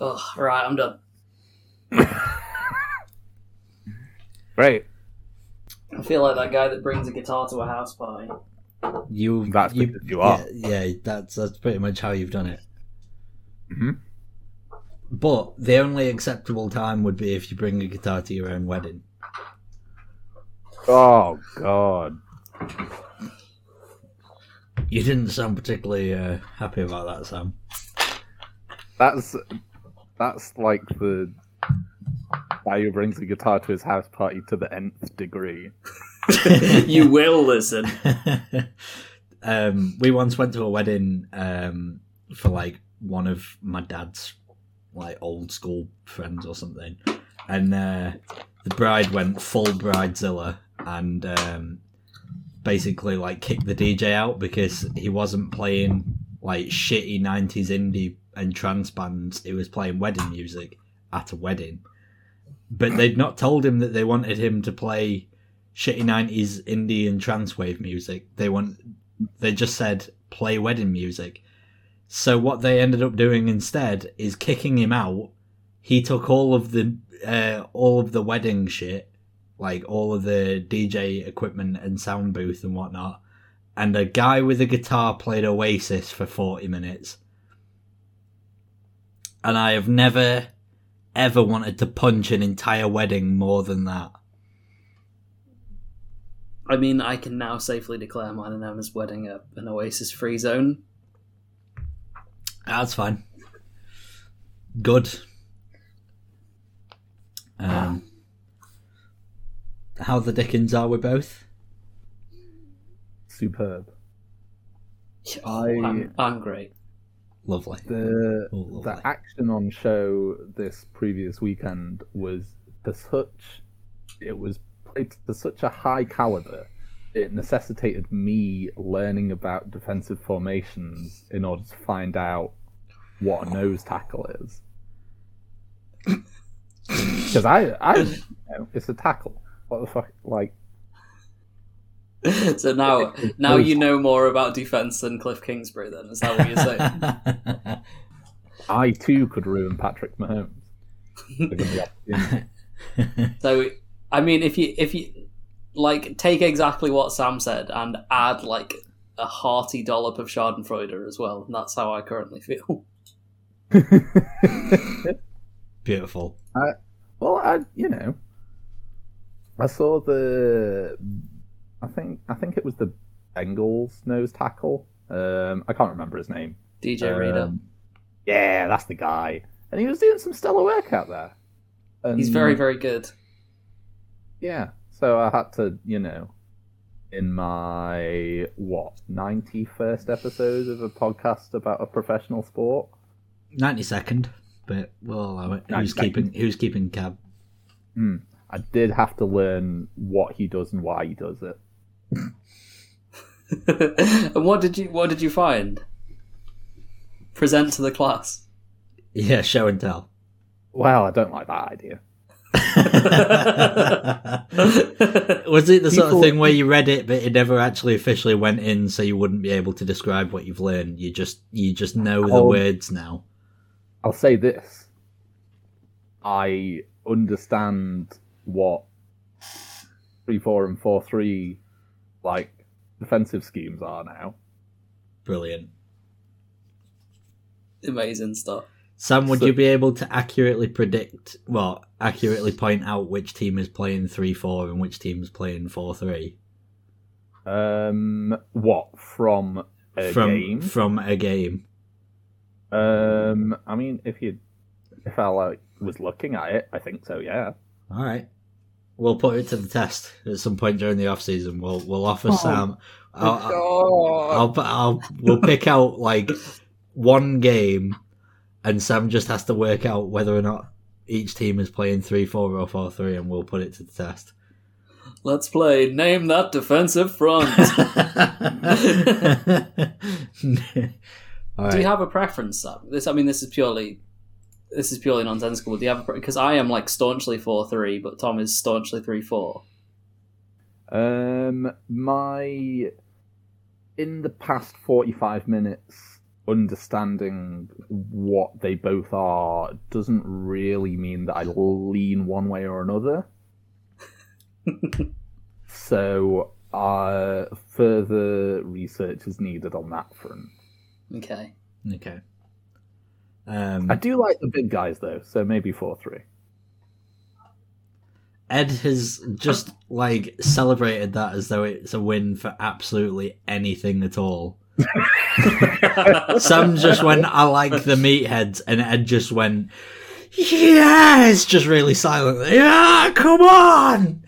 Ugh, right, I'm done. Great. I feel like that guy that brings a guitar to a house party. You That's you, because you are. Yeah, yeah, that's that's pretty much how you've done it. Mhm. But the only acceptable time would be if you bring a guitar to your own wedding. Oh God. You didn't sound particularly uh, happy about that, Sam. That's that's like the guy who brings a guitar to his house party to the nth degree. you will listen. um, we once went to a wedding um, for like one of my dad's like old school friends or something, and uh, the bride went full bridezilla and um, basically like kicked the DJ out because he wasn't playing like shitty '90s indie and trance bands. He was playing wedding music at a wedding, but they'd not told him that they wanted him to play shitty nineties indie and trance wave music. They want they just said play wedding music. So what they ended up doing instead is kicking him out. He took all of the uh, all of the wedding shit, like all of the DJ equipment and sound booth and whatnot, and a guy with a guitar played Oasis for forty minutes. And I have never ever wanted to punch an entire wedding more than that. I mean, I can now safely declare mine and Emma's wedding a, an Oasis free zone. That's fine. Good. Um, how the Dickens are we both? Superb. Oh, I- I'm, I'm great. Lovely. The Oh, lovely. the action on show this previous weekend was to such it was played to such a high caliber it necessitated me learning about defensive formations in order to find out what a nose tackle is because I I you know, it's a tackle what the fuck like so now, now you know more about defense than Cliff Kingsbury. Then is that what you're saying? I too could ruin Patrick Mahomes given the opportunity. so, I mean, if you if you like take exactly what Sam said and add like a hearty dollop of Schadenfreude as well, and that's how I currently feel. Beautiful. I, Well, I you know, I saw the, I think I think it was the Bengals nose tackle. Um, I can't remember his name. DJ Reader, Um, yeah, that's the guy, and he was doing some stellar work out there. And, he's very very good. yeah. So I had to, you know, in my what ninety first episode of a podcast about a professional sport. Ninety second, but we'll allow it. Who's keeping Who's keeping cab? Hmm. I did have to learn what he does and why he does it. and what did you what did you find? Present to the class. Yeah, show and tell. Well, I don't like that idea. Was it the sort of thing where you read it but it never actually officially went in, so you wouldn't be able to describe what you've learned? You just you just know the words now. I'll say this. I understand what three four and four three like defensive schemes are now. Brilliant. Amazing stuff. Sam, would So- you be able to accurately predict, well, accurately point out which team is playing 3 4 and which team is playing 4 3 Um what from a from, game? from a game? Um I mean if you if I like was looking at it, I think so, yeah. All right. We'll put it to the test at some point during the off season. We'll we'll offer Oh, Sam. I'll, I'll, God. I'll, I'll we'll pick out like one game, and Sam just has to work out whether or not each team is playing three four or four three, and we'll put it to the test. Let's play Name That Defensive Front. All right. Do you have a preference, Sam? This, I mean, this is purely, this is purely nonsensical. Do you have because I am like staunchly four three, but Tom is staunchly three four. Um, my in the past forty-five minutes understanding what they both are doesn't really mean that I lean one way or another. so, uh, further research is needed on that front. Okay. Okay. Um, I do like the big guys though, so maybe four three. Ed has just like celebrated that as though it's a win for absolutely anything at all. Sam just went, I like the meatheads, and Ed just went, Yes, just really silently. Yeah, come on.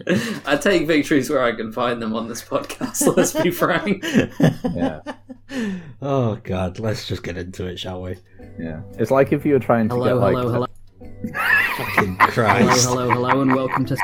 I take victories where I can find them on this podcast. Let's be frank. Yeah, oh God, let's just get into it, shall we? yeah. It's like if you were trying to Hello, get like hello, hello, Fucking hello, Christ. hello, hello, and welcome to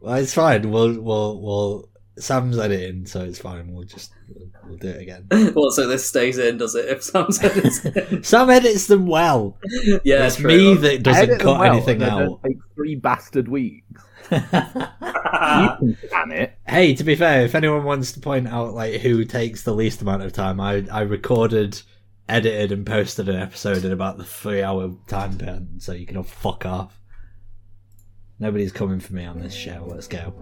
Well, it's fine. We'll, we'll, we'll. Sam's editing, so it's fine. We'll just, we'll, we'll do it again. well, so this stays in, does it? If Sam said it's. Sam edits them well. yeah, it's true. me that doesn't cut well, anything and out. It takes three bastard weeks. Can can it. Hey, to be fair, if anyone wants to point out like who takes the least amount of time, I I recorded, edited, and posted an episode in about the three hour time span, so you can all fuck off. Nobody's coming for me on this show. Let's go.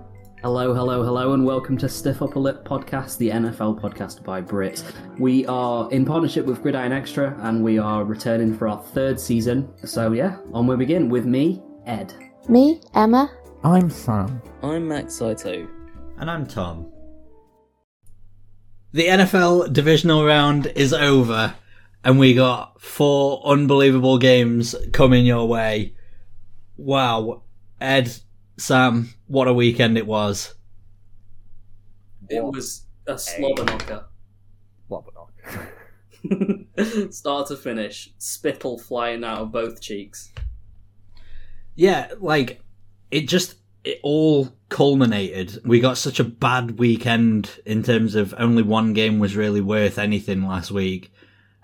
Hello, hello, hello, and welcome to Stiff Upper Lip Podcast, the NFL podcast by Brits. We are in partnership with Gridiron Extra, and we are returning for our third season. So yeah, on we begin with me, Ed. Me, Emma. I'm Sam. I'm Max Saito. And I'm Tom. The NFL divisional round is over, and we got four unbelievable games coming your way. Wow, Ed, Sam, what a weekend it was. It was a slobber knocker. Lobanock. Start to finish, spittle flying out of both cheeks. Yeah, like it just it all culminated. We got such a bad weekend in terms of only one game was really worth anything last week.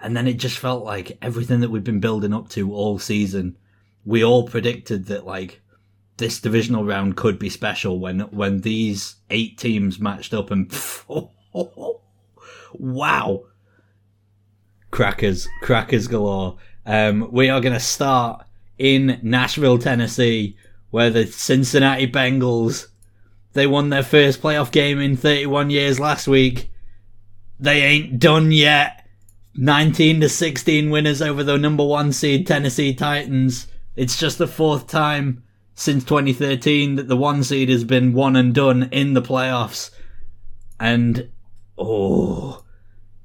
And then it just felt like everything that we've been building up to all season, we all predicted that like this divisional round could be special when when these eight teams matched up and wow. Crackers, crackers galore. Um, we are going to start in Nashville, Tennessee, where the Cincinnati Bengals they won their first playoff game in 31 years last week. They ain't done yet. 19 to 16 winners over the number 1 seed Tennessee Titans. It's just the fourth time since 2013 that the 1 seed has been one and done in the playoffs. And oh,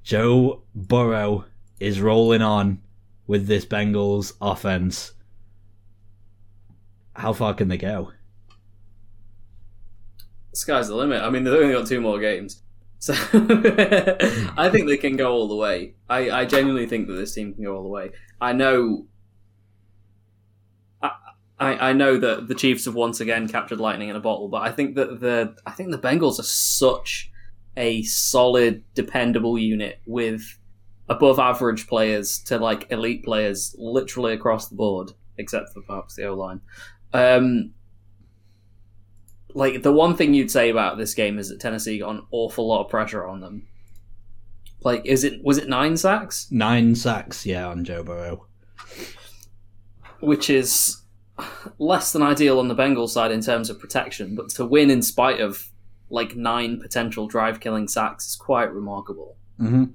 Joe Burrow is rolling on with this Bengals offense. How far can they go? Sky's the limit. I mean, they've only got two more games. So hmm. I think they can go all the way. I, I genuinely think that this team can go all the way. I know. I, I I know that the Chiefs have once again captured lightning in a bottle, but I think that the I think the Bengals are such a solid, dependable unit with above average players to like elite players, literally across the board, except for perhaps the O line. Um, like the one thing you'd say about this game is that Tennessee got an awful lot of pressure on them. Like, is it was it nine sacks, Nine sacks, yeah, on Joe Burrow. which is less than ideal on the Bengals side in terms of protection, but to win in spite of like nine potential drive-killing sacks is quite remarkable. Mm-hmm.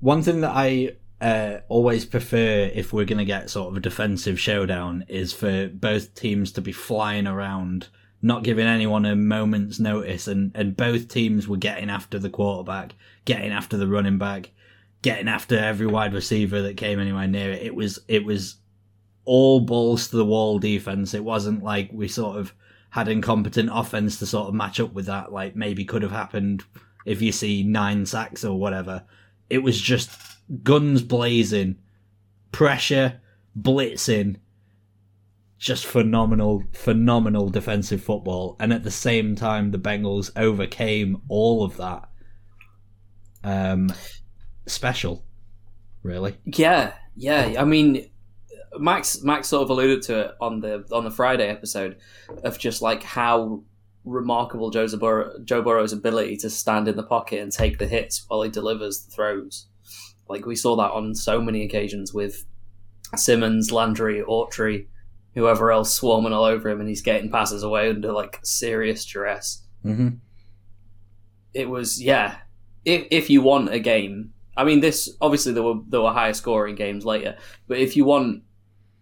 One thing that I uh, always prefer if we're going to get sort of a defensive showdown is for both teams to be flying around, not giving anyone a moment's notice, and, and both teams were getting after the quarterback, getting after the running back, getting after every wide receiver that came anywhere near it. It was it was all balls to the wall defense. It wasn't like we sort of had incompetent offense to sort of match up with that. Like maybe could have happened if you see nine sacks or whatever. It was just guns blazing, pressure, blitzing, just phenomenal, phenomenal defensive football. And at the same time, the Bengals overcame all of that. Um, special, really. Yeah, yeah. I mean, Max Max sort of alluded to it on the on the Friday episode of just like how remarkable Joe Burrow, Joe Burrow's ability to stand in the pocket and take the hits while he delivers the throws. Like we saw that on so many occasions with Simmons, Landry, Autry, whoever else swarming all over him, and he's getting passes away under like serious duress. Mm-hmm. It was yeah. If if you want a game, I mean, this obviously there were there were higher scoring games later, but if you want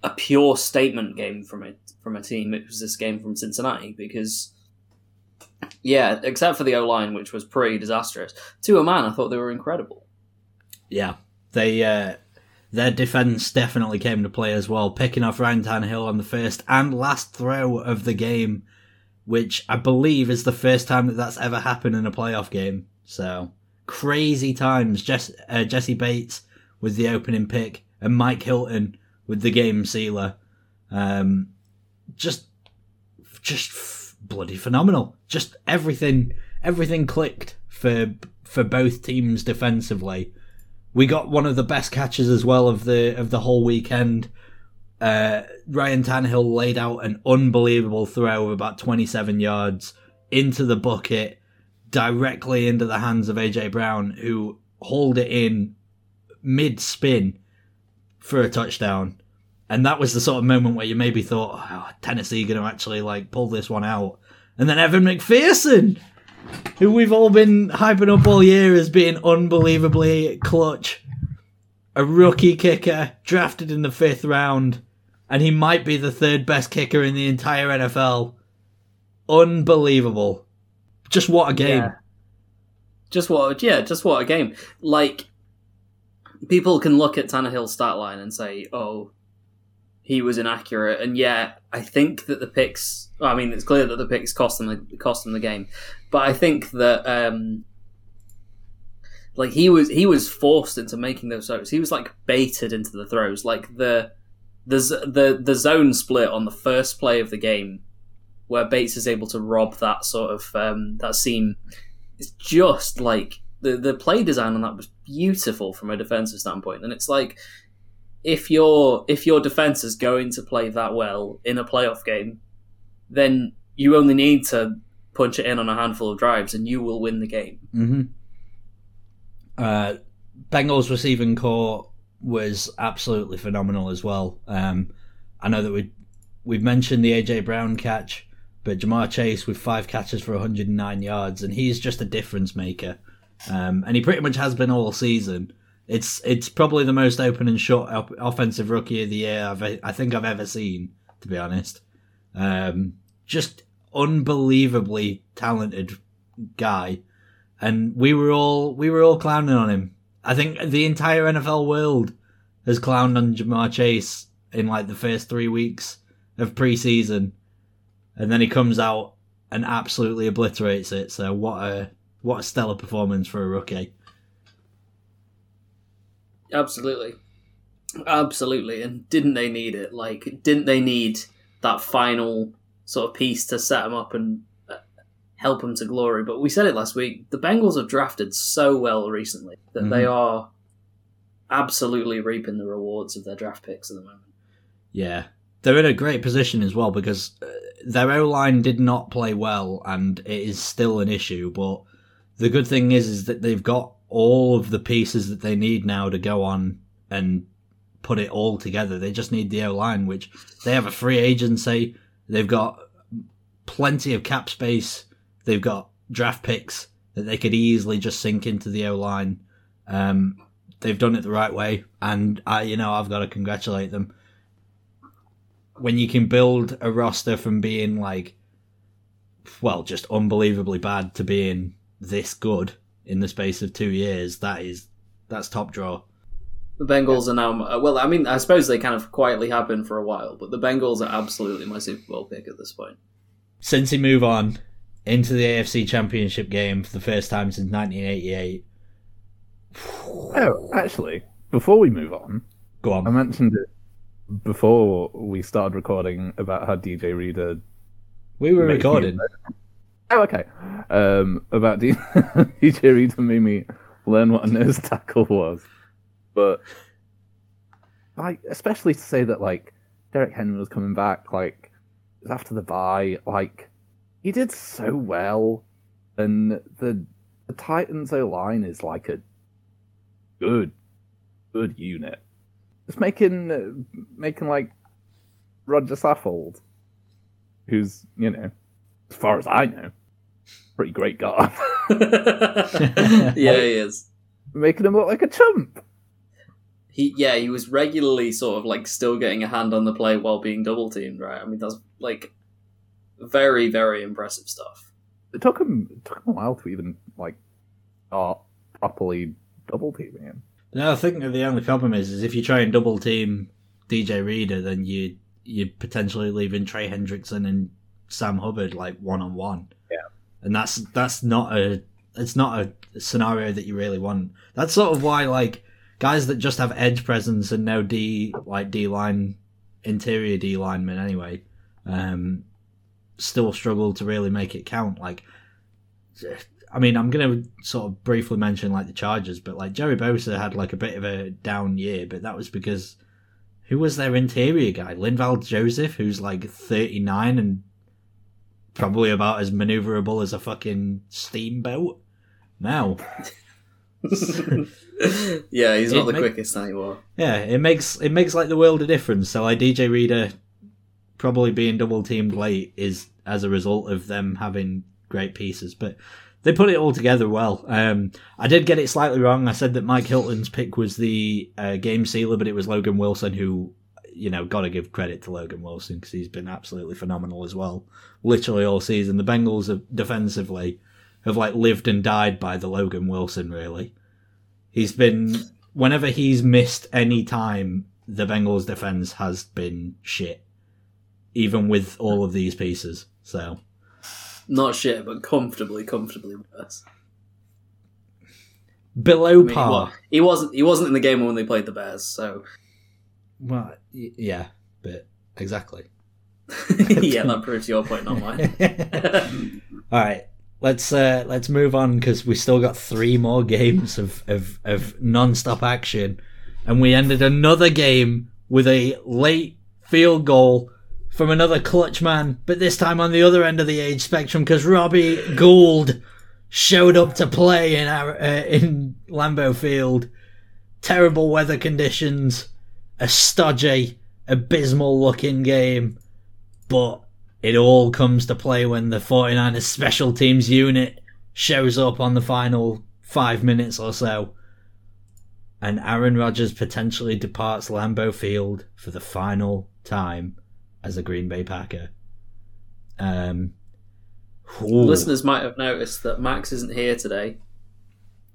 a pure statement game from it from a team, it was this game from Cincinnati because yeah, except for the O line, which was pretty disastrous. To a man, I thought they were incredible. Yeah, they uh, their defense definitely came to play as well, picking off Ryan Tannehill on the first and last throw of the game, which I believe is the first time that that's ever happened in a playoff game. So crazy times. Uh, Jessie Bates with the opening pick and Mike Hilton with the game sealer. Um, just, just bloody phenomenal. Just everything, everything clicked for for both teams defensively. We got one of the best catches as well of the of the whole weekend. Uh, Ryan Tannehill laid out an unbelievable throw of about 27 yards into the bucket, directly into the hands of AJ Brown, who hauled it in mid spin for a touchdown. And that was the sort of moment where you maybe thought, oh, Tennessee going to actually like pull this one out. And then Evan McPherson, who we've all been hyping up all year as being unbelievably clutch, a rookie kicker drafted in the fifth round, and he might be the third best kicker in the entire NFL. Unbelievable. Just what a game. Yeah. Just what, yeah, just what a game. Like, people can look at Tannehill's stat line and say, oh, he was inaccurate, and yeah, I think that the picks. I mean, it's clear that the picks cost them the cost them the game, but I think that um, like he was he was forced into making those throws. He was like baited into the throws. Like the the the the zone split on the first play of the game, where Bates is able to rob that sort of um, that seam. It's just like the the play design on that was beautiful from a defensive standpoint, and it's like if your if your defense is going to play that well in a playoff game, then you only need to punch it in on a handful of drives, and you will win the game. Mm-hmm. Uh, Bengals receiving corps was absolutely phenomenal as well. Um, I know that we we've mentioned the AJ Brown catch, but Ja'Marr Chase with five catches for 109 yards, and he's just a difference maker. Um, and he pretty much has been all season. It's it's probably the most open and short op- offensive rookie of the year I've, I think I've ever seen, to be honest. Um, just unbelievably talented guy, and we were all we were all clowning on him. I think the entire NFL world has clowned on Ja'Marr Chase in like the first three weeks of preseason, and then he comes out and absolutely obliterates it. So what a what a stellar performance for a rookie. Absolutely. Absolutely. And didn't they need it? Like, didn't they need that final sort of piece to set them up and uh, help them to glory? But we said it last week. The Bengals have drafted so well recently that mm-hmm. they are absolutely reaping the rewards of their draft picks at the moment. Yeah. They're in a great position as well because uh, their O line did not play well and it is still an issue. But the good thing is, is that they've got all of the pieces that they need now to go on and put it all together. They just need the O line, which they have a free agency. They've got plenty of cap space. They've got draft picks that they could easily just sink into the O line. Um, they've done it the right way, and I, you know, I've got to congratulate them. When you can build a roster from being like, well, just unbelievably bad to being this good, in the space of two years, that is that's top draw. The Bengals are now uh, well. I mean, I suppose they kind of quietly have been for a while, but the Bengals are absolutely my Super Bowl pick at this point. Since he move on into the AFC Championship game for the first time since 1988. Oh, actually, before we move on, go on. I mentioned it before we started recording about how DJ Reader. We were recording. Oh, okay. Um, about D- DJ Reader made me learn what a nose tackle was, but like, especially to say that like Derrick Henry was coming back, like after the bye, like he did so well, and the the Titans O line is like a good, good unit. Just making making like Roger Saffold, who's you know, as far as I know, pretty great guy. yeah, he is. making him look like a chump. He yeah, he was regularly sort of like still getting a hand on the play while being double teamed, right? I mean that's like very, very impressive stuff. It took him it took him a while to even like start properly double teaming him. No, I think the only problem is, is if you try and double team DJ Reader, then you you're potentially leaving Trey Hendrickson and Sam Hubbard like one on one. Yeah. and that's that's not a it's not a scenario that you really want. That's sort of why like guys that just have edge presence and no D like D line interior D linemen anyway, um, still struggle to really make it count. Like, I mean, I'm gonna sort of briefly mention like the Chargers, but like Joey Bosa had like a bit of a down year, but that was because who was their interior guy? Linval Joseph, who's like 39 and probably about as maneuverable as a fucking steamboat. Now, yeah, he's not It the make- quickest anymore. yeah, it makes it makes like the world a difference. So I DJ Reader probably being double teamed late is as a result of them having great pieces, but they put it all together well. Um, I did get it slightly wrong. I said that Mike Hilton's pick was the uh, game sealer, but it was Logan Wilson who, you know, got to give credit to Logan Wilson because he's been absolutely phenomenal as well, literally all season. The Bengals have, defensively have like lived and died by the Logan Wilson. Really, he's been whenever he's missed any time, the Bengals defense has been shit, even with all of these pieces. So. Not shit, but comfortably, comfortably worse. below I mean, he, par. he wasn't. He wasn't in the game when they played the Bears, so Well, y- yeah, but exactly. yeah, that proves your point, not mine. All right, let's uh, let's move on because we still got three more games of, of of non-stop action, and we ended another game with a late field goal from another clutch man, but this time on the other end of the age spectrum because Robbie Gould showed up to play in our uh, in Lambeau Field. Terrible weather conditions, a stodgy, abysmal looking game, but it all comes to play when the 49ers special teams unit shows up on the final five minutes or so. And Aaron Rodgers potentially departs Lambeau Field for the final time as a Green Bay Packer. Um. Listeners might have noticed that Max isn't here today.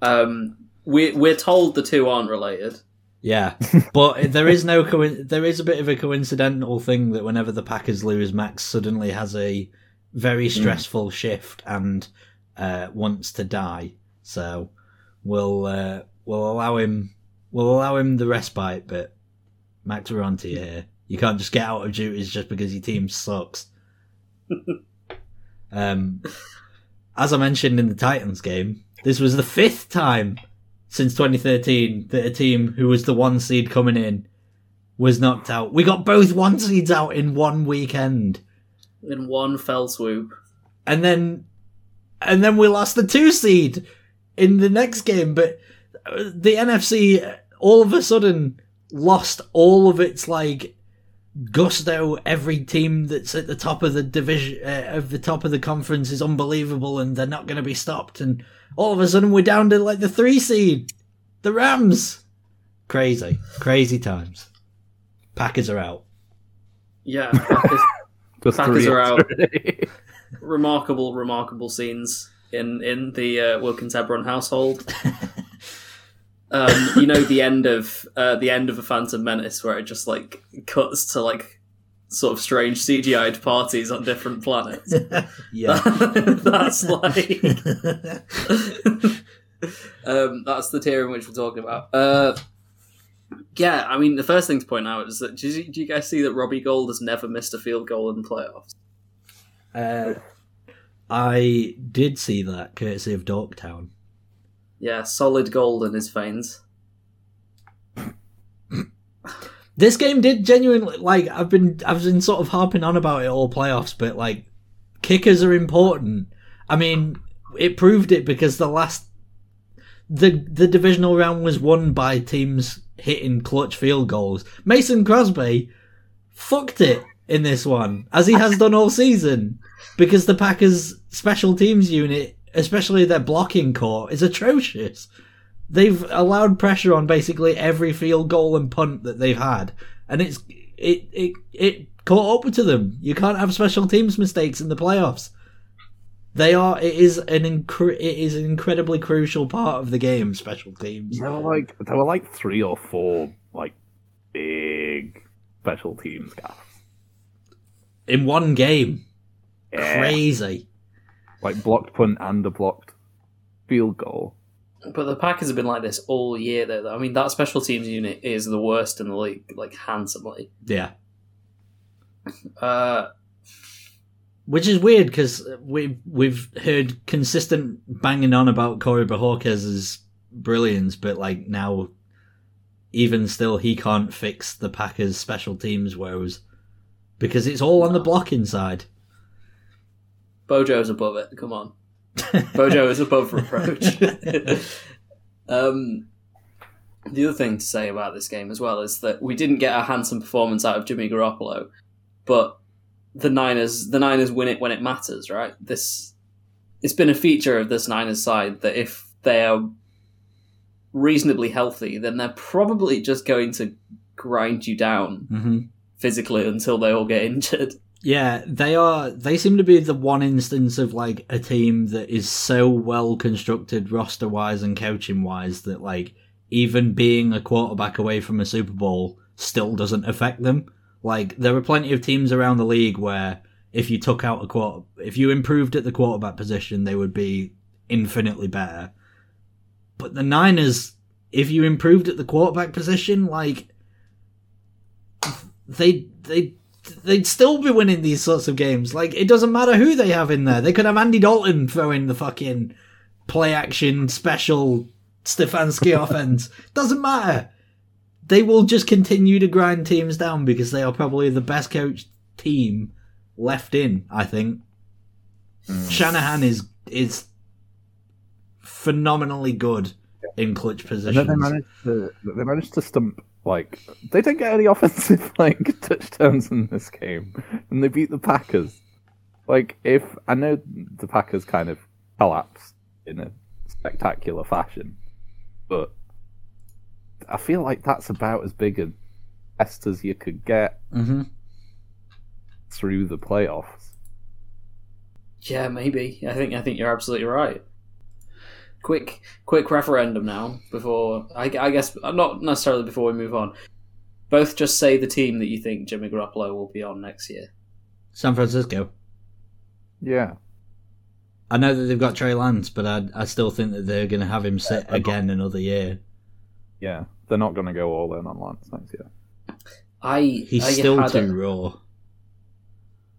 Um, we we're told the two aren't related. Yeah, but there is no co- there is a bit of a coincidental thing that whenever the Packers lose, Max suddenly has a very stressful shift and uh, wants to die. So we'll uh, we'll allow him we'll allow him the respite. But Max, we're on to you here. You can't just get out of duties just because your team sucks. um, as I mentioned in the Titans game, this was the fifth time since 2013 that a team who was the one seed coming in was knocked out. We got both one seeds out in one weekend. In one fell swoop. And then and then we lost the two seed in the next game, but uh, the NFC all of a sudden lost all of its like gusto. Every team that's at the top of the division, uh, of the top of the conference, is unbelievable, and they're not going to be stopped. And all of a sudden, we're down to like the three seed, the Rams. Crazy, crazy times. Packers are out. Yeah, Packers, Just Packers are out. remarkable, remarkable scenes in in the uh, Wilkins Hebron household. Um, you know the end of uh, the end of a Phantom Menace, where it just like cuts to like sort of strange CGI'd parties on different planets. yeah. that's like um, that's the tier in which we're talking about. Uh, yeah, I mean the first thing to point out is that do you, do you guys see that Robbie Gould has never missed a field goal in the playoffs? Uh, I did see that, courtesy of Dorktown. Yeah, solid gold in his veins. This game did genuinely like I've been I've been sort of harping on about it all playoffs, but like kickers are important. I mean, it proved it because the last the the divisional round was won by teams hitting clutch field goals. Mason Crosby fucked it in this one, as he has done all season, because the Packers' special teams unit, especially their blocking corps, is atrocious. They've allowed pressure on basically every field goal and punt that they've had, and it's it it it caught up to them. You can't have special teams mistakes in the playoffs. They are. It is an incre- It is an incredibly crucial part of the game. Special teams. There were like there were like three or four like big special teams gaffes. in one game. Yeah. Crazy. Like blocked punt and a blocked field goal. But the Packers have been like this all year, though. I mean, that special teams unit is the worst in the league, like handsomely. Yeah. Uh, Which is weird because we've we've heard consistent banging on about Corey Bojorquez's brilliance, but like now, even still, he can't fix the Packers' special teams woes because it's all on the blocking side. Bojo's above it. Come on, Bojo is above reproach. um, the other thing to say about this game as well is that we didn't get a handsome performance out of Jimmy Garoppolo, but the Niners, the Niners win it when it matters, right? This, it's been a feature of this Niners side that if they are reasonably healthy, then they're probably just going to grind you down hmm physically until they all get injured. Yeah, they are. They seem to be the one instance of like a team that is so well constructed roster wise and coaching wise that like even being a quarterback away from a Super Bowl still doesn't affect them. Like there are plenty of teams around the league where if you took out a quarter, if you improved at the quarterback position, they would be infinitely better. But the Niners, if you improved at the quarterback position, like they they they'd still be winning these sorts of games. Like it doesn't matter who they have in there. They could have Andy Dalton throwing the fucking play action special Stefanski offense. Doesn't matter. They will just continue to grind teams down because they are probably the best coached team left in, I think. Mm. Shanahan is is phenomenally good in clutch positions. they managed to they managed to stump like they didn't get any offensive like touchdowns in this game, and they beat the Packers. Like if I know the Packers kind of collapsed in a spectacular fashion, but I feel like that's about as big a test as you could get hmm through the playoffs. Yeah, maybe. I think I think you're absolutely right. Quick, quick referendum now before I, I guess not necessarily before we move on. Both just say the team that you think Jimmy Garoppolo will be on next year. San Francisco. Yeah, I know that they've got Trey Lance, but I, I still think that they're going to have him sit again another year. yeah, they're not going to go all in on Lance next year. I He's I still too a- raw.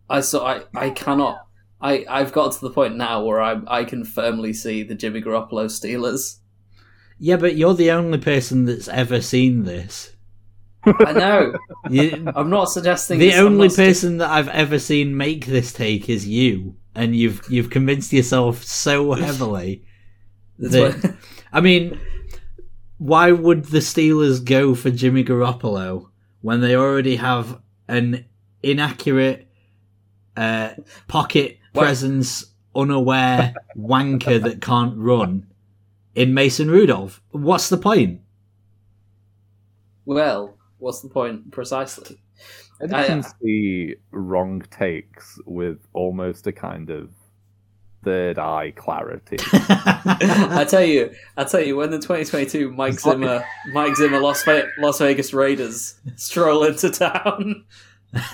I so I I cannot. I I've got to the point now where I I can firmly see the Jimmy Garoppolo Steelers. Yeah, but you're the only person that's ever seen this. I know. You, I'm not suggesting the only person that I've ever seen make this take is you, and you've you've convinced yourself so heavily that what- I mean, why would the Steelers go for Jimmy Garoppolo when they already have an inaccurate uh, pocket presence, unaware wanker that can't run in Mason Rudolph? What's the point? well, what's the point precisely? I I- can see wrong takes with almost a kind of third eye clarity. I tell you, I tell you, when the 2022 Mike Zimmer, Mike Zimmer Las, Ve- Las Vegas Raiders stroll into town,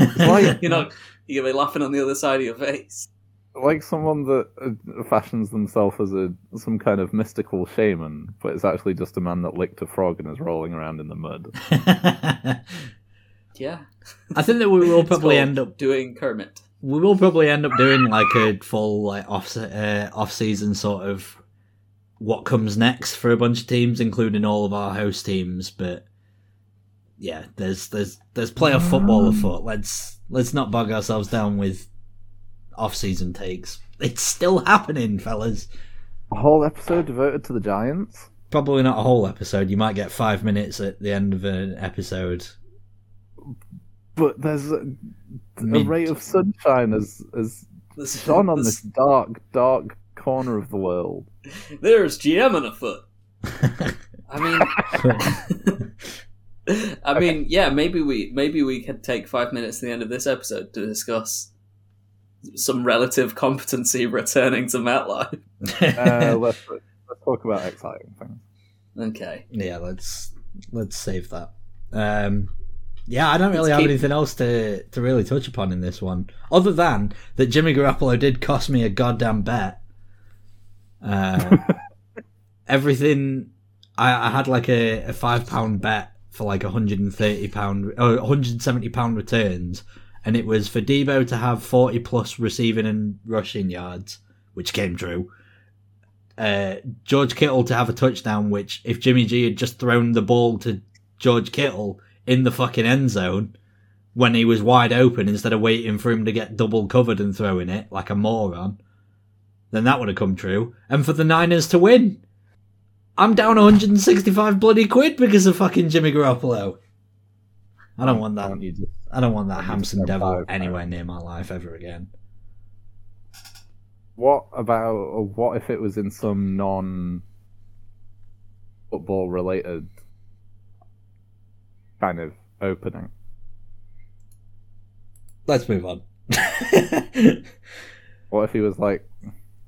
you're not, you're gonna be laughing on the other side of your face. Like someone that uh, fashions themselves as a some kind of mystical shaman, but it's actually just a man that licked a frog and is rolling around in the mud. Yeah, I think that we will probably end up doing Kermit. we will probably end up doing like a full like off uh, off season sort of what comes next for a bunch of teams, including all of our host teams. But yeah, there's there's there's playoff football afoot. Let's let's not bog ourselves down with off season takes. It's still happening, fellas. A whole episode devoted to the Giants. probably not a whole episode. You might get five minutes at the end of an episode. But there's a, a Mint. ray of sunshine as as shone on this dark, dark corner of the world. There's GM on a foot. I mean, I mean, yeah. Maybe we maybe we could take five minutes at the end of this episode to discuss some relative competency returning to MetLife. Uh, let's let's talk about exciting things. Okay. yeah, let's let's save that. Um, yeah, I don't really Let's have keep- anything else to to really touch upon in this one, other than that Jimmy Garoppolo did cost me a goddamn bet. Uh, everything I, I had like a, a five pound bet for like 130 pound or 170 pound returns, and it was for Deebo to have 40 plus receiving and rushing yards, which came true. Uh, George Kittle to have a touchdown, which if Jimmy G had just thrown the ball to George Kittle in the fucking end zone when he was wide open instead of waiting for him to get double covered and throwing it like a moron, then that would have come true. And for the Niners to win, I'm down 165 bloody quid because of fucking Jimmy Garoppolo. I don't want that. Don't you just I don't want that I need Hampson Devil five, anywhere near my life ever again. What about or what if it was in some non football related kind of opening? Let's move on. What if he was like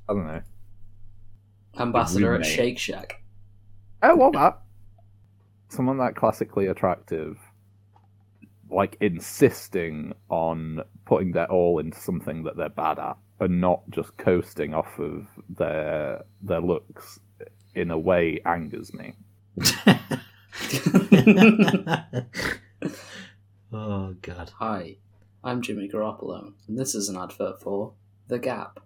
I don't know. Ambassador at Roommate. Shake Shack. I want that. Someone that classically attractive, like insisting on putting their all into something that they're bad at, and not just coasting off of their their looks in a way angers me. oh god. Hi, I'm Jimmy Garoppolo, and this is an advert for The Gap.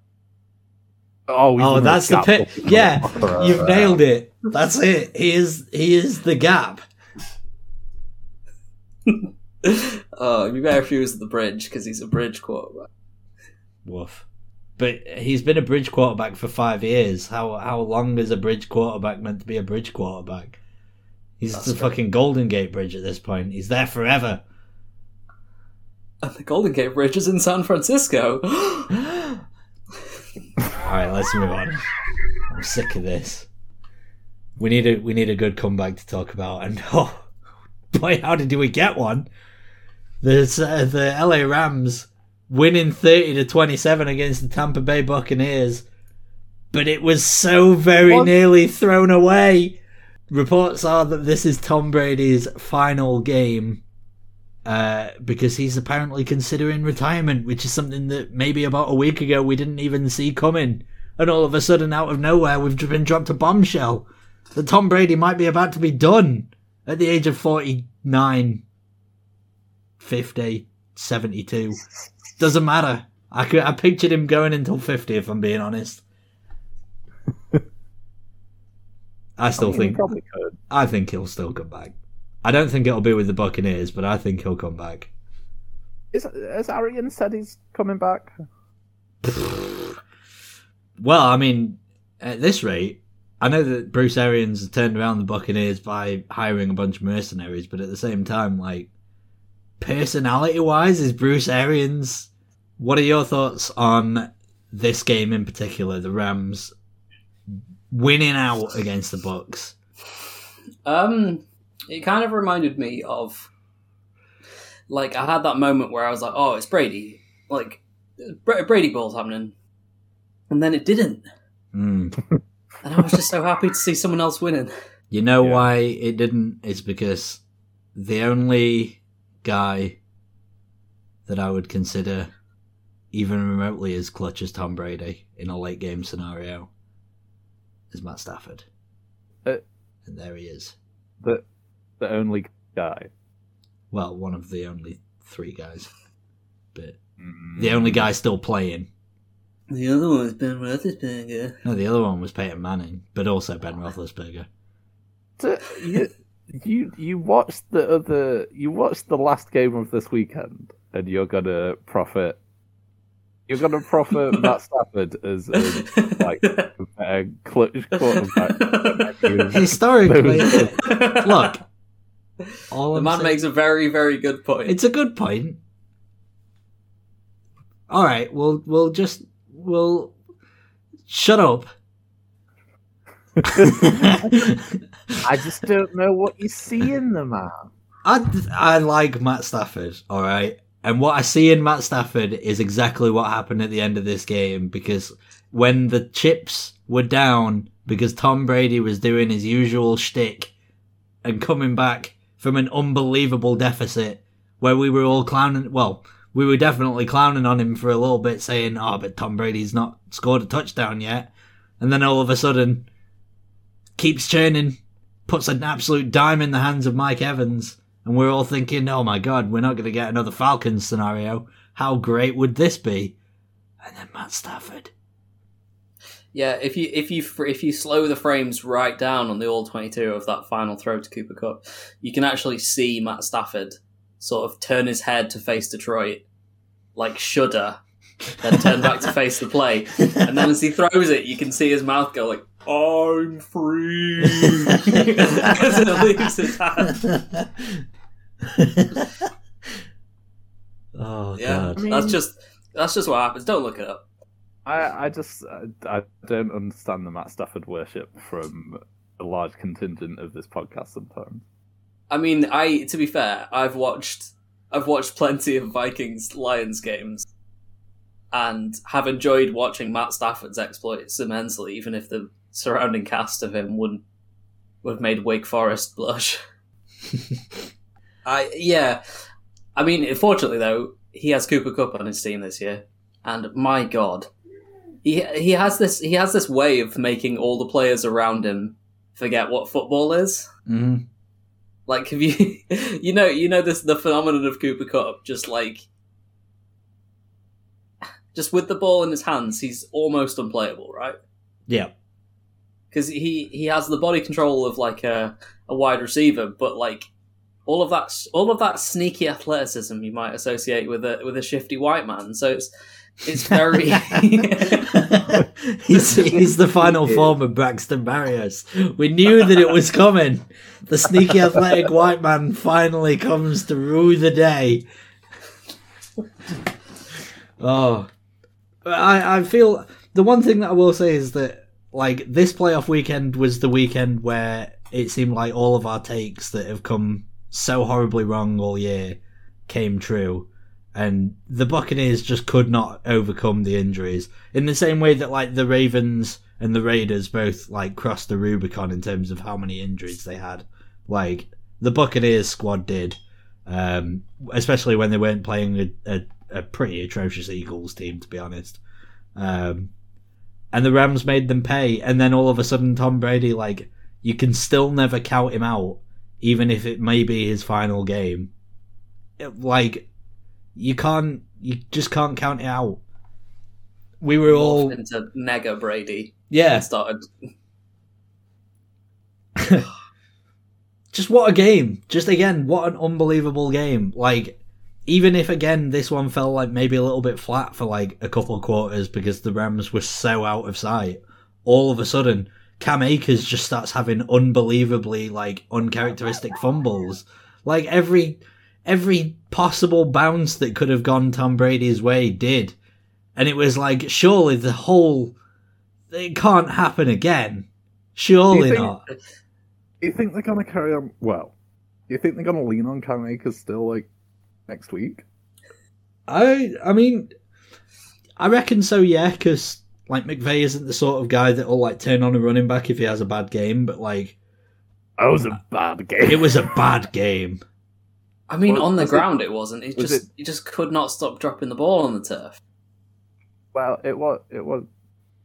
Oh, Oh, that's most the pit. gap-looking Yeah, motherfucker you've nailed it. That's it. He is. He is the gap. oh, be better if he was at the bridge because he's a bridge quarterback. Woof. But he's been a bridge quarterback for five years. How how long is a bridge quarterback meant to be a bridge quarterback? He's That's the fair. fucking Golden Gate Bridge at this point. He's there forever. And the Golden Gate Bridge is in San Francisco. All right, let's move on. I'm sick of this. We need a we need a good comeback to talk about, and oh boy, how did we get one? There's uh, the LA Rams winning thirty to twenty seven against the Tampa Bay Buccaneers, but it was so very What? nearly thrown away. Reports are that this is Tom Brady's final game uh, because he's apparently considering retirement, which is something that maybe about a week ago we didn't even see coming. And all of a sudden, out of nowhere, we've been dropped a bombshell that Tom Brady might be about to be done at the age of 49, 50, 72. Doesn't matter. I, could, I pictured him going until 50, if I'm being honest. I still I mean, he think probably could. I think he'll still come back. I don't think it'll be with the Buccaneers, but I think he'll come back. Is, has Arian said he's coming back? Well, I mean, at this rate, I know that Bruce Arians turned around the Buccaneers by hiring a bunch of mercenaries, but at the same time, like, personality wise, is Bruce Arians. What are your thoughts on this game in particular, the Rams winning out against the Bucks? Um, it kind of reminded me of like I had that moment where I was like, "Oh, it's Brady!" Like Bra- Brady Ball's happening, and then it didn't, Mm. and I was just so happy to see someone else winning. You know Yeah. why it didn't? It's because the only guy that I would consider even remotely as clutch as Tom Brady in a late game scenario is Matt Stafford. Uh, and there he is. The the only guy. Well, one of the only three guys. But Mm. the only guy still playing. The other one was Ben Roethlisberger. No, the other one was Peyton Manning, but also Ben Roethlisberger. You, you you watched the other you watched the last game of this weekend and you're gonna profit You're gonna proffer Matt Stafford as, as like a better clutch quarterback. than Historically, look, all the I'm man saying- makes a very, very good point. It's a good point. All right, we'll we'll just we'll shut up. I just don't know what you see in the man. I I like Matt Stafford, all right, and what I see in Matt Stafford is exactly what happened at the end of this game because when the chips were down because Tom Brady was doing his usual shtick and coming back from an unbelievable deficit where we were all clowning. Well, we were definitely clowning on him for a little bit, saying, "Oh, but Tom Brady's not scored a touchdown yet," and then all of a sudden keeps churning, puts an absolute dime in the hands of Mike Evans, and we're all thinking, "Oh my God, we're not going to get another Falcons scenario. How great would this be?" And then Matt Stafford. Yeah, if you if you if you slow the frames right down on the all twenty two of that final throw to Cooper Kupp, you can actually see Matt Stafford sort of turn his head to face Detroit, like shudder, then turn back to face the play, and then as he throws it, you can see his mouth go like "I'm free" as it leaves his hand. oh Yeah, God. I mean- that's just that's just what happens. Don't look it up. I, I just I, I don't understand the Matt Stafford worship from a large contingent of this podcast sometimes. I mean, I to be fair, I've watched I've watched plenty of Vikings Lions games and have enjoyed watching Matt Stafford's exploits immensely, even if the surrounding cast of him wouldn't would have made Wake Forest blush. I yeah. I mean, fortunately though, he has Cooper Kupp on his team this year, and my god, he he has this he has this way of making all the players around him forget what football is. Mhm. Like, have you, you know, you know this the phenomenon of Cooper Kupp, just like, just with the ball in his hands, he's almost unplayable, right? Yeah. Because he he has the body control of like a a wide receiver, but like all of that all of that sneaky athleticism you might associate with a with a shifty white man. So it's it's very he's, he's the final form of Braxton Berrios. We knew that it was coming. The sneaky athletic white man finally comes to rue the day. Oh, I I feel the one thing that I will say is that like this playoff weekend was the weekend where it seemed like all of our takes that have come so horribly wrong all year came true and the Buccaneers just could not overcome the injuries in the same way that like the Ravens and the Raiders both like crossed the Rubicon in terms of how many injuries they had. Like the Buccaneers squad did, um, especially when they weren't playing a, a, a pretty atrocious Eagles team, to be honest. Um, and the Rams made them pay, and then all of a sudden Tom Brady, like you can still never count him out, even if it may be his final game. It- like you can't you just can't count it out. We were all into Nega Brady yeah. started. Just what a game. Just again, what an unbelievable game. Like even if again this one felt like maybe a little bit flat for like a couple of quarters because the Rams were so out of sight, all of a sudden Cam Akers just starts having unbelievably like uncharacteristic fumbles. Like every every possible bounce that could have gone Tom Brady's way did. And it was like surely the whole it can't happen again. Surely think- not. Do you think they're gonna carry on? Well, do you think they're gonna lean on Cam Akers still like next week? I I mean, I reckon so. Yeah, because like McVay isn't the sort of guy that will like turn on a running back if he has a bad game. But like, That was a bad game. it was a bad game. I mean, Well, on the was it- ground, it, wasn't. It was just it- he just could not stop dropping the ball on the turf. well, it was. It was.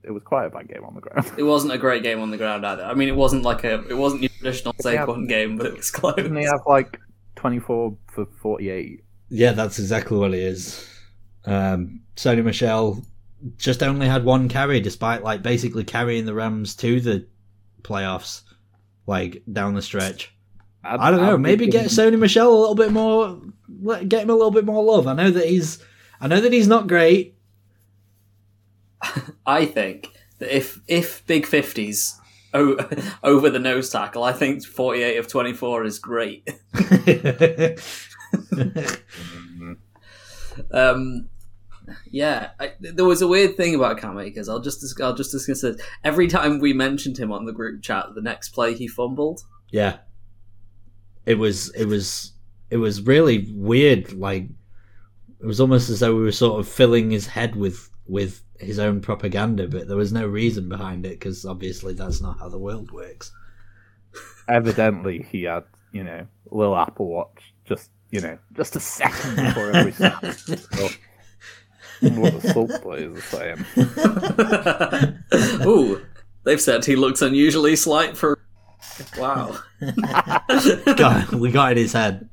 It was quite a bad game on the ground. It wasn't a great game on the ground either. I mean, it wasn't like a it wasn't your traditional Yeah. Saquon game, but it was close. Didn't he have like twenty four for forty eight? Yeah, that's exactly what it is. Um, Sony Michel just only had one carry, despite like basically carrying the Rams to the playoffs, like down the stretch. I don't know. Maybe get Sony Michel a little bit more. Get him a little bit more love. I know that he's. I know that he's not great. I think that if if big fifties over the nose tackle, I think forty eight of twenty four is great. Um, yeah, I, there was a weird thing about Cam Akers. I'll just I'll just discuss it. Every time we mentioned him on the group chat, the next play he fumbled. yeah. It was it was it was really weird, like it was almost as though we were sort of filling his head with with his own propaganda, but there was no reason behind it because obviously that's not how the world works. Evidently, he had, you know, a little Apple Watch, just, you know, just a second before every snap. So, what the Salt players are saying. Ooh, they've said he looks unusually slight for. Wow. God, we got in his head.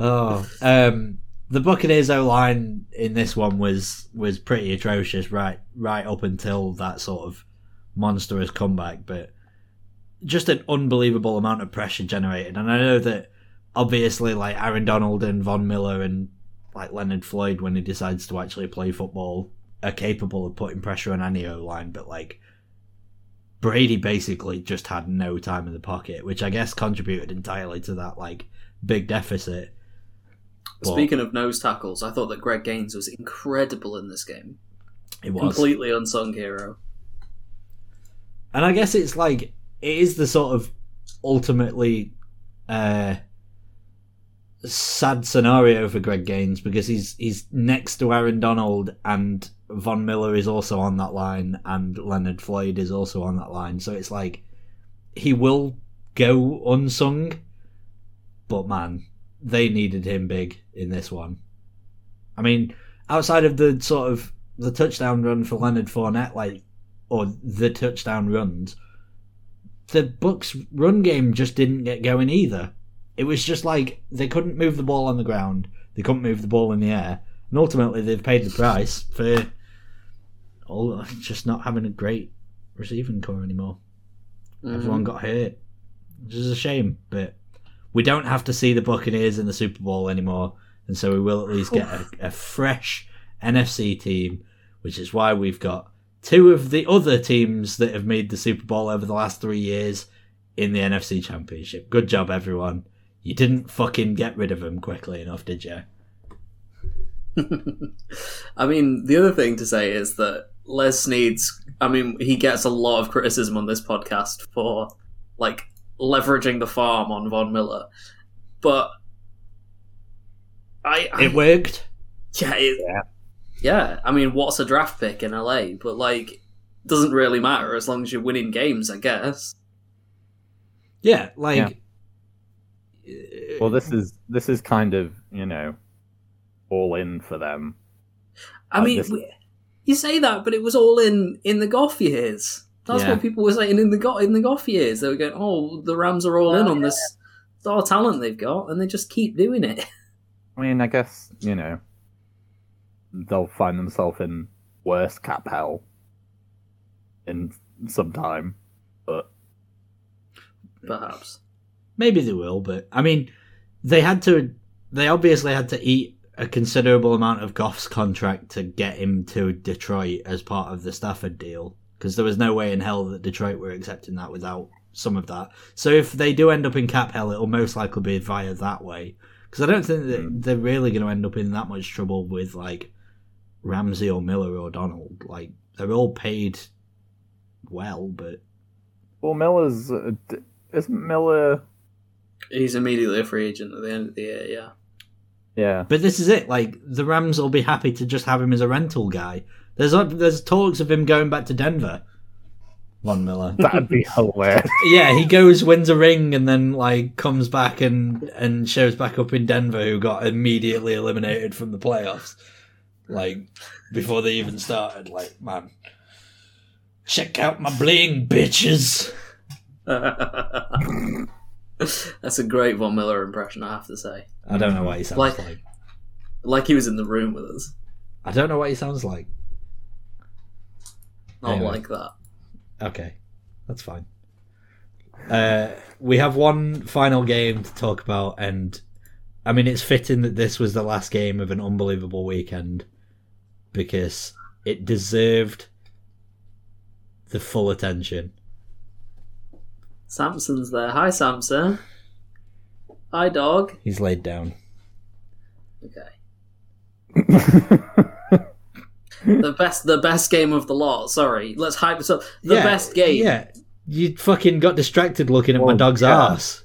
oh, um, the Buccaneers O line in this one was was pretty atrocious, right right up until that sort of monstrous comeback, but just an unbelievable amount of pressure generated. And I know that obviously, like Aaron Donald and Von Miller and like Leonard Floyd, when he decides to actually play football, are capable of putting pressure on any O line, but like. Brady basically just had no time in the pocket, which I guess contributed entirely to that like big deficit. But Speaking of nose tackles, I thought that Greg Gaines was incredible in this game. it was, Completely unsung hero. and I guess it's like it is the sort of ultimately uh, sad scenario for Greg Gaines because he's he's next to Aaron Donald and Von Miller is also on that line and Leonard Floyd is also on that line. So it's like he will go unsung, but man, they needed him big in this one. I mean, outside of the sort of the touchdown run for Leonard Fournette, like or the touchdown runs, the Bucs run game just didn't get going either. It was just like they couldn't move the ball on the ground, they couldn't move the ball in the air, and ultimately they've paid the price for all just not having a great receiving corps anymore. Mhm. Everyone got hurt, which is a shame. But we don't have to see the Buccaneers in the Super Bowl anymore, and so we will at least get a, a fresh NFC team, which is why we've got two of the other teams that have made the Super Bowl over the last three years in the NFC Championship. Good job, everyone. You didn't fucking get rid of them quickly enough, did you? I mean, the other thing to say is that Les Snead's. I mean, he gets a lot of criticism on this podcast for like leveraging the farm on Von Miller, but I, I It worked. yeah, it, Yeah. Yeah. I mean, what's a draft pick in LA? But like, doesn't really matter as long as you're winning games, I guess. Yeah, like. Well, this is this is kind of you know all in for them. I Uh, mean, this- we, you say that, but it was all in in the Goff years. That's Yeah. what people were saying in the Goff in the Goff years. They were going, "Oh, the Rams are all in on this star talent they've got," and they just keep doing it. I mean, I guess you know they'll find themselves in worse cap hell in some time, but Perhaps. Maybe they will, but I mean, they had to. They obviously had to eat a considerable amount of Goff's contract to get him to Detroit as part of the Stafford deal, because there was no way in hell that Detroit were accepting that without some of that. So if they do end up in cap hell, it'll most likely be via that way. Because I don't think that Mm. they're really going to end up in that much trouble with like Ramsey or Miller or Donald. Like they're all paid well, but well, Miller's uh, isn't Miller? He's immediately a free agent at the end of the year. Yeah. Yeah, But this is it. Like the Rams will be happy to just have him as a rental guy. There's there's talks of him going back to Denver. Von Miller. that'd be hilarious. yeah, he goes, wins a ring, and then like comes back and and shows back up in Denver, who got immediately eliminated from the playoffs. Like before they even started. Like man, check out my bling, bitches. That's a great Von Miller impression, I have to say. I don't know what he sounds Like- like. Like he was in the room with us. I don't know what he sounds like. Not Anyway. like that. Okay, that's fine. Uh, we have one final game to talk about, and I mean, it's fitting that this was the last game of an unbelievable weekend. Because it deserved the full attention. Samson's there. Hi, Samson. Hi, dog. He's laid down. Okay. the best, the best game of the lot. Sorry, let's hype this up. The Yeah, best game. Yeah, you fucking got distracted looking at my dog's yeah. ass.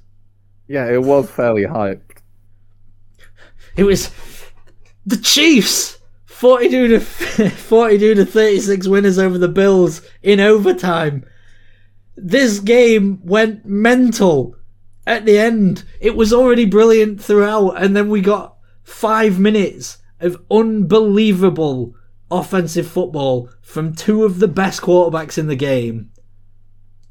yeah, it was fairly hyped. It was the Chiefs. 42 to 42 to 36 winners over the Bills in overtime. This game went mental at the end. It was already brilliant throughout and then we got 5 minutes of unbelievable offensive football from two of the best quarterbacks in the game.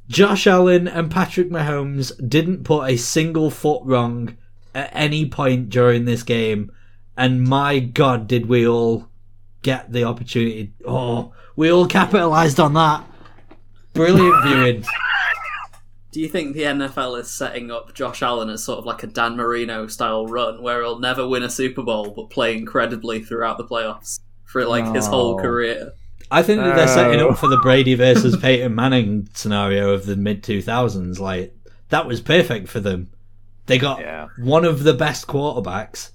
Josh Allen and Patrick Mahomes didn't put a single foot wrong at any point during this game. And my God, did we all get the opportunity? Oh, we all capitalized on that. Brilliant viewing. Do you think the NFL is setting up Josh Allen as sort of like a Dan Marino style run, where he'll never win a Super Bowl but play incredibly throughout the playoffs for like his whole career? I think that they're setting up for the Brady versus Peyton Manning scenario of the mid 2000s. Like, that was perfect for them. They got Yeah. one of the best quarterbacks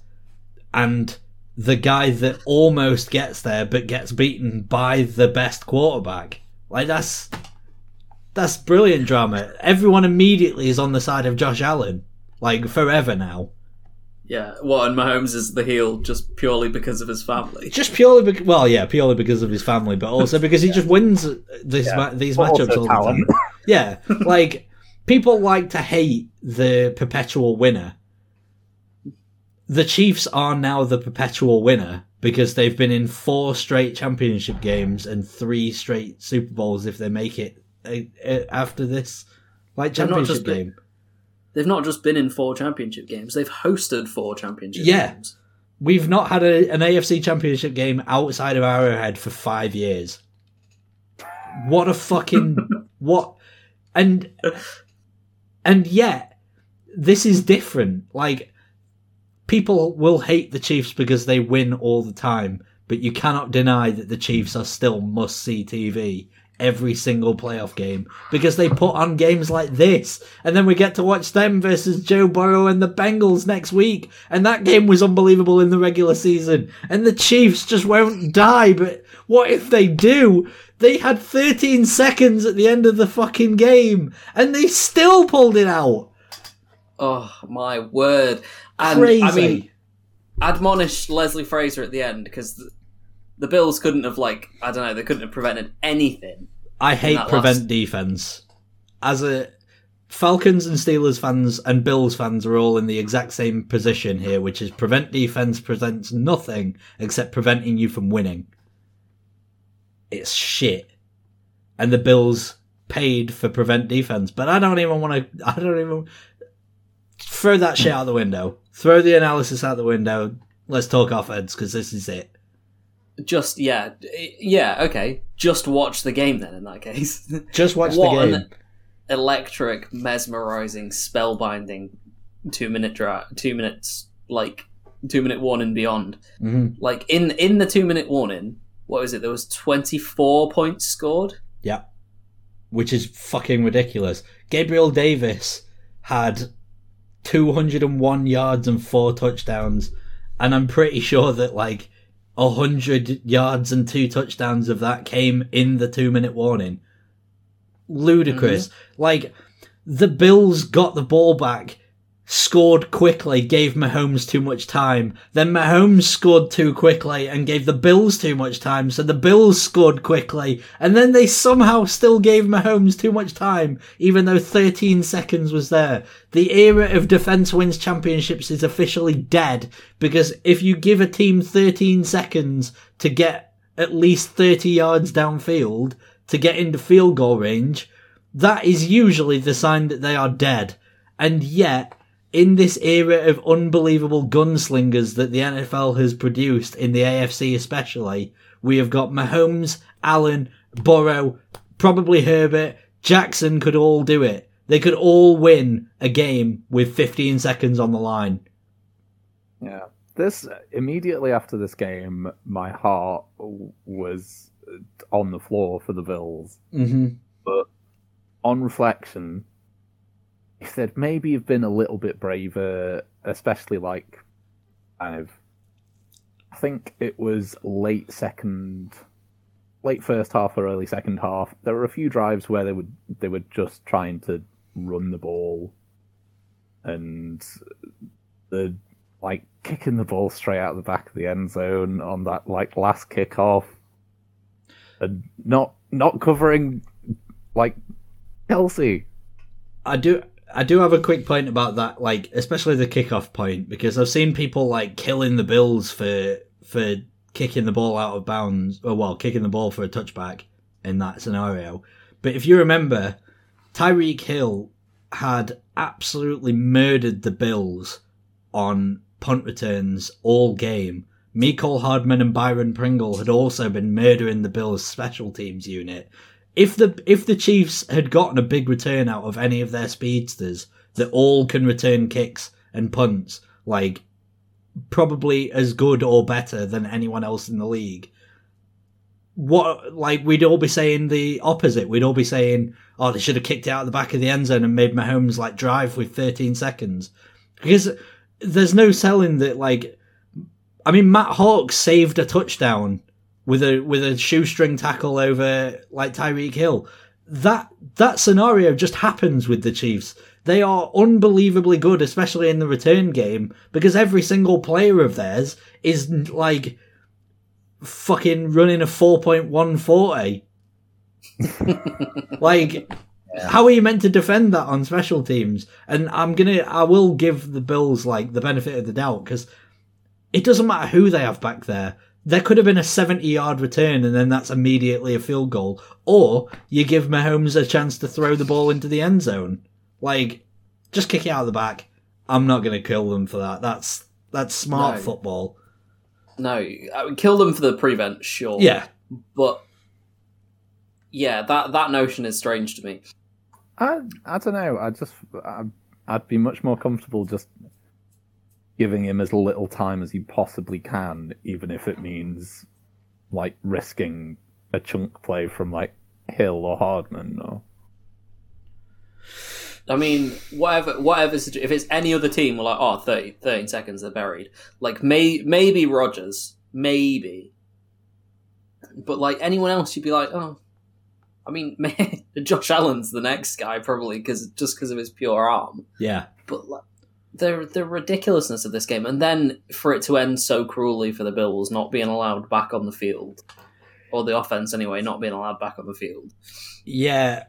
and the guy that almost gets there but gets beaten by the best quarterback. Like that's that's brilliant drama. Everyone immediately is on the side of Josh Allen. Like forever now. Yeah, what? And Mahomes is the heel just purely because of his family. Just purely because, well, yeah, purely because of his family, but also because he just wins this Yeah. ma- these But matchups also all the time. Yeah, like people like to hate the perpetual winner. The Chiefs are now the perpetual winner because they've been in four straight championship games and three straight Super Bowls if they make it uh, uh, after this like championship just been- game. They've not just been in four championship games; they've hosted four championship Yeah. games. We've not had a, an AFC championship game outside of Arrowhead for five years. What a fucking what and and yet this is different. Like people will hate the Chiefs because they win all the time, but you cannot deny that the Chiefs are still must see TV every single playoff game because they put on games like this. And then we get to watch them versus Joe Burrow and the Bengals next week. And that game was unbelievable in the regular season. And the Chiefs just won't die. But what if they do? They had 13 seconds at the end of the fucking game and they still pulled it out Oh my word! And crazy I mean, admonish Leslie Frazier at the end because the, the Bills couldn't have like I don't know they couldn't have prevented anything. I hate prevent last- defense. As a Falcons and Steelers fans and Bills fans are all in the exact same position here, which is prevent defense presents nothing except preventing you from winning. It's shit. And the Bills paid for prevent defense, but I don't even want to. I don't even throw that shit out the window. Throw the analysis out the window. Let's talk offense because this is it. Just yeah, yeah, okay. Just watch the game then. In that case, Just watch the game. electric, mesmerizing, spellbinding two minute dra- two minutes like two minute one and beyond. hmm Like in in the two minute warning, what was it? There was twenty four points scored. Yeah. Which is fucking ridiculous. Gabriel Davis had 201 yards and four touchdowns, and I'm pretty sure that like 100 yards and two touchdowns of that came in the two minute warning. Ludicrous. Mm-hmm. Like, the Bills got the ball back, scored quickly, gave Mahomes too much time. Then Mahomes scored too quickly and gave the Bills too much time, so the Bills scored quickly, and then they somehow still gave Mahomes too much time, even though 13 seconds was there. The era of defense wins championships is officially dead, because if you give a team 13 seconds to get at least 30 yards downfield, to get into field goal range, that is usually the sign that they are dead. And yet, in this era of unbelievable gunslingers that the NFL has produced, in the AFC especially, we have got Mahomes, Allen, Burrow, probably Herbert, Jackson could all do it. They could all win a game with 15 seconds on the line. Yeah. this immediately after this game, my heart was on the floor for the Bills. Mm-hmm. But on reflection, if they'd maybe have been a little bit braver, especially like kind of, I think it was late second, late first half or early second half. There were a few drives where they would they were just trying to run the ball, and the like kicking the ball straight out of the back of the end zone on that like last kickoff, and not not covering like Kelce. I do I do have a quick point about that, like especially the kickoff point, because I've seen people like killing the Bills for for kicking the ball out of bounds, or well, kicking the ball for a touchback in that scenario. But if you remember, Tyreek Hill had absolutely murdered the Bills on punt returns all game. Mecole Hardman and Byron Pringle had also been murdering the Bills special teams unit. If the if the Chiefs had gotten a big return out of any of their speedsters that all can return kicks and punts, like probably as good or better than anyone else in the league, what like we'd all be saying the opposite. We'd all be saying, "Oh, they should have kicked it out of the back of the end zone and made Mahomes like drive with 13 seconds," because there's no selling that. Like, I mean, Matt Haack saved a touchdown with a with a shoestring tackle over like Tyreek Hill. That that scenario just happens with the Chiefs. They are unbelievably good, especially in the return game, because every single player of theirs is like fucking running a 4.140. like, how are you meant to defend that on special teams? And I'm gonna, I will give the Bills like the benefit of the doubt because it doesn't matter who they have back there. There could have been a 70 yard return and then that's immediately a field goal. Or you give Mahomes a chance to throw the ball into the end zone. Like, just kick it out of the back. I'm not going to kill them for that. That's that's smart No. football. No, I would kill them for the prevent, sure. Yeah. but yeah, that that notion is strange to me. I I don't know. I just I, I'd be much more comfortable just giving him as little time as he possibly can, even if it means like risking a chunk play from like Hill or Hardman or I mean, whatever, whatever. If it's any other team, we're like, oh, 30, 13 seconds, they're buried. Like, may, maybe Rodgers, maybe. But like anyone else, you'd be like, oh. I mean, Josh Allen's the next guy probably because just because of his pure arm. Yeah. But like, the the ridiculousness of this game, and then for it to end so cruelly for the Bills not being allowed back on the field, or the offense anyway, not being allowed back on the field. Yeah.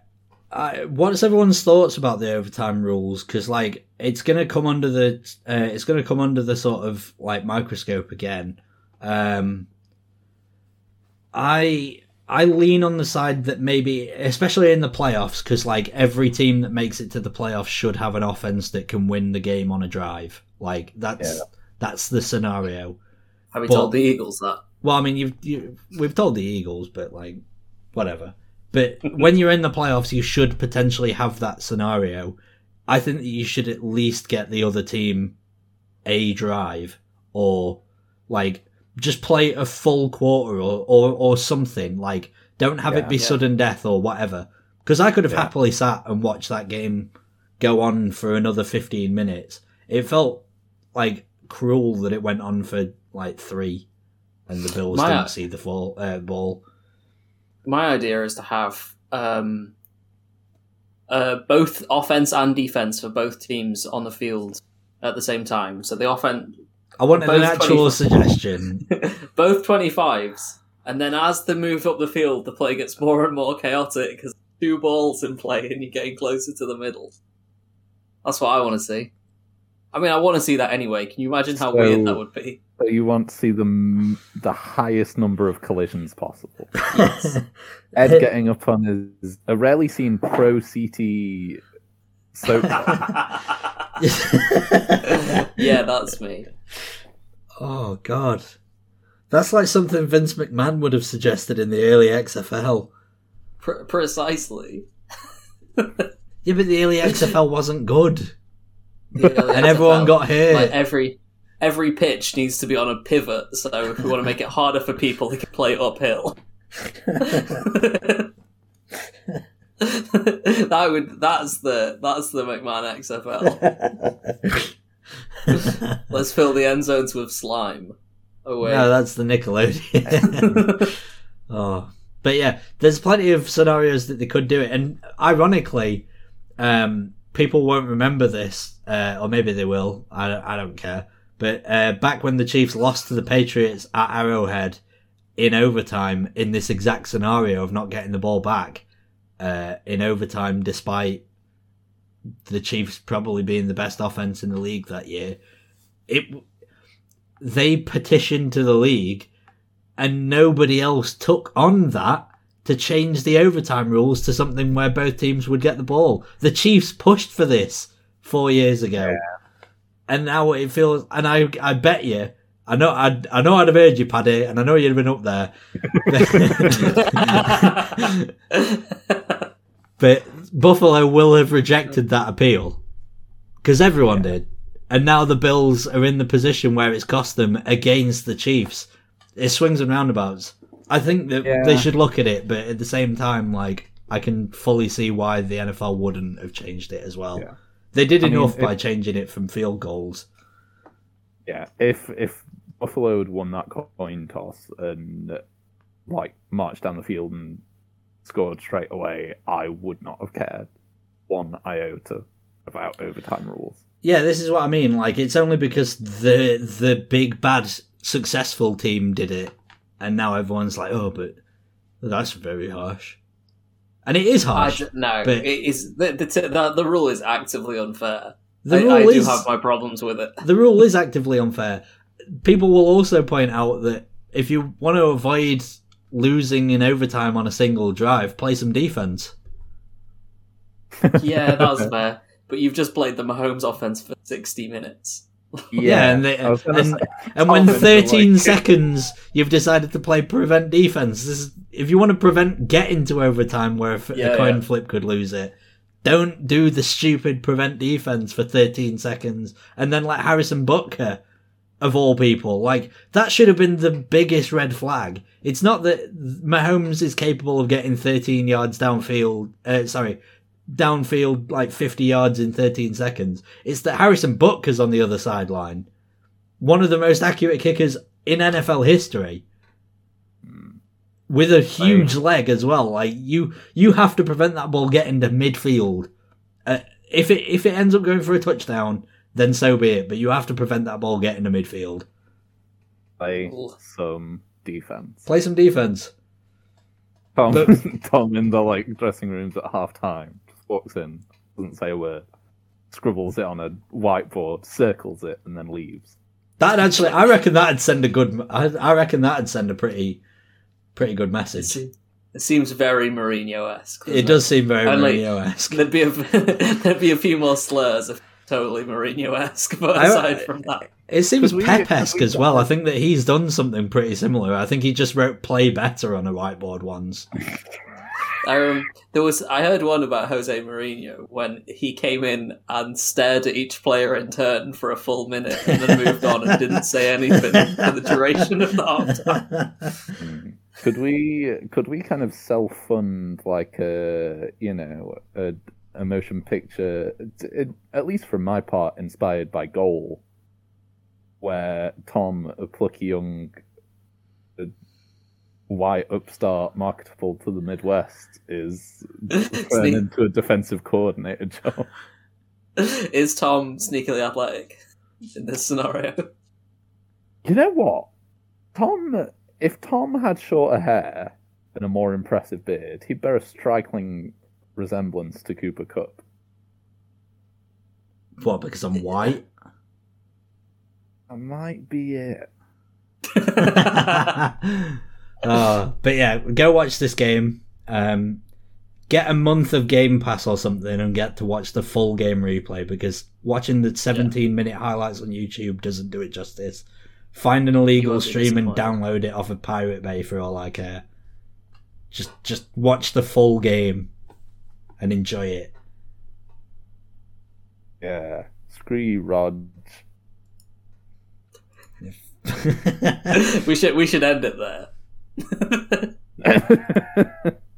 I, what's everyone's thoughts about the overtime rules? Because like it's gonna come under the uh, it's gonna come under the sort of like microscope again. Um, I I lean on the side that maybe, especially in the playoffs, because like every team that makes it to the playoffs should have an offense that can win the game on a drive. Like that's Yeah. that's the scenario. Have we But- told the Eagles that? Well, I mean, you've you, we've told the Eagles, but like, whatever. But when you're in the playoffs, you should potentially have that scenario. I think that you should at least get the other team a drive, or like just play a full quarter or or, or something. Like, don't have it be Yeah. sudden death or whatever. Because I could have Yeah. happily sat and watched that game go on for another 15 minutes. It felt like cruel that it went on for like three and the Bills My- didn't see the fall, uh, ball. my idea is to have um, uh, both offense and defense for both teams on the field at the same time. So the offense, I wanted an Both actual 25. suggestion. both twenty fives, and then as they move up the field, the play gets more and more chaotic because two balls in play and you're getting closer to the middle. That's what I want to see. I mean, I want to see that anyway. Can you imagine how So- weird that would be? so you want to see the the highest number of collisions possible. Ed getting up on his a rarely seen pro CT soap. yeah, that's me. oh God, that's like something Vince McMahon would have suggested in the early XFL. Pre- precisely. Yeah, but the early XFL wasn't good, Yeah, and everyone got hurt. like every every pitch needs to be on a pivot. So if we want to make it harder for people, they can play uphill. that would that's the that's the McMahon XFL. Let's fill the end zones with slime. Oh wait. No, that's the Nickelodeon. oh, but yeah, there's plenty of scenarios that they could do it, and ironically, um, people won't remember this, uh, or maybe they will. I, I don't care. But uh, back when the Chiefs lost to the Patriots at Arrowhead in overtime, in this exact scenario of not getting the ball back uh, in overtime, despite the Chiefs probably being the best offense in the league that year, it they petitioned to the league, and nobody else took on that to change the overtime rules to something where both teams would get the ball. The Chiefs pushed for this four years ago, yeah. and now it feels. And I, I bet you, I know, I, I know I'd have heard you, Paddy, and I know you'd have been up there. but Buffalo will have rejected that appeal because everyone yeah. did, and now the Bills are in the position where it's cost them against the Chiefs. It swings and roundabouts. I think that yeah. they should look at it, but at the same time, like I can fully see why the NFL wouldn't have changed it as well. Yeah. They did I enough mean, by if, changing it from field goals. Yeah, if if Buffalo had won that coin toss and like marched down the field and scored straight away, I would not have cared one iota about overtime rules. Yeah, this is what I mean. Like, it's only because the the big bad successful team did it and now everyone's like, "Oh, but that's very harsh," and it is harsh. no, but it is the, the the, the rule is actively unfair. The I, rule I is, do have my problems with it. The rule is actively unfair. People will also point out that if you want to avoid losing in overtime on a single drive, play some defense. yeah, that's fair. But you've just played the Mahomes offense for sixty minutes. Yeah, yeah and, they, and, say, and when 13 like... seconds you've decided to play prevent defense, is, if you want to prevent getting to overtime where a, yeah, a coin yeah. flip could lose it, don't do the stupid prevent defense for 13 seconds and then let Harrison Butker of all people. Like that should have been the biggest red flag. It's not that Mahomes is capable of getting 13 yards downfield. Uh, sorry, downfield like 50 yards in 13 seconds. It's that Harrison Butker's on the other sideline. One of the most accurate kickers in NFL history. With a huge leg as well. Like you you have to prevent that ball getting to midfield. Uh, if it if it ends up going for a touchdown, then so be it, but you have to prevent that ball getting to midfield. Play some defense. Play some defense. Tom, but, Tom in the like dressing rooms at half time walks in, doesn't say a word, scribbles it on a whiteboard, circles it, and then leaves. That actually, I reckon that'd send a good. I, I reckon that'd send a pretty, pretty good message. It seems very Mourinho esque. It, it, does seem very Mourinho esque. There'd be a there'd be a few more slurs, if totally Mourinho esque. But aside I, from that, it seems Pep esque as well. I think that he's done something pretty similar. I think he just wrote "play better" on a whiteboard once. Um, there was I heard one about Jose Mourinho when he came in and stared at each player in turn for a full minute and then moved on and didn't say anything for the duration of the halftime. Could we could we kind of self fund like a you know a, a motion picture at least from my part inspired by Goal, where Tom, a plucky young white upstart marketable to the Midwest is turned into a defensive coordinator job. Is Tom sneakily athletic in this scenario? You know what? Tom, if Tom had shorter hair and a more impressive beard, he'd bear a striking resemblance to Cooper Kupp. What, because I'm white? I might be it. uh, but yeah, go watch this game. Um, get a month of Game Pass or something and get to watch the full game replay because watching the 17 yeah. minute highlights on YouTube doesn't do it justice. Find an illegal stream and download it off of Pirate Bay for all I care. Just just watch the full game and enjoy it. Yeah. Screw you, Rod. We should we should end it there.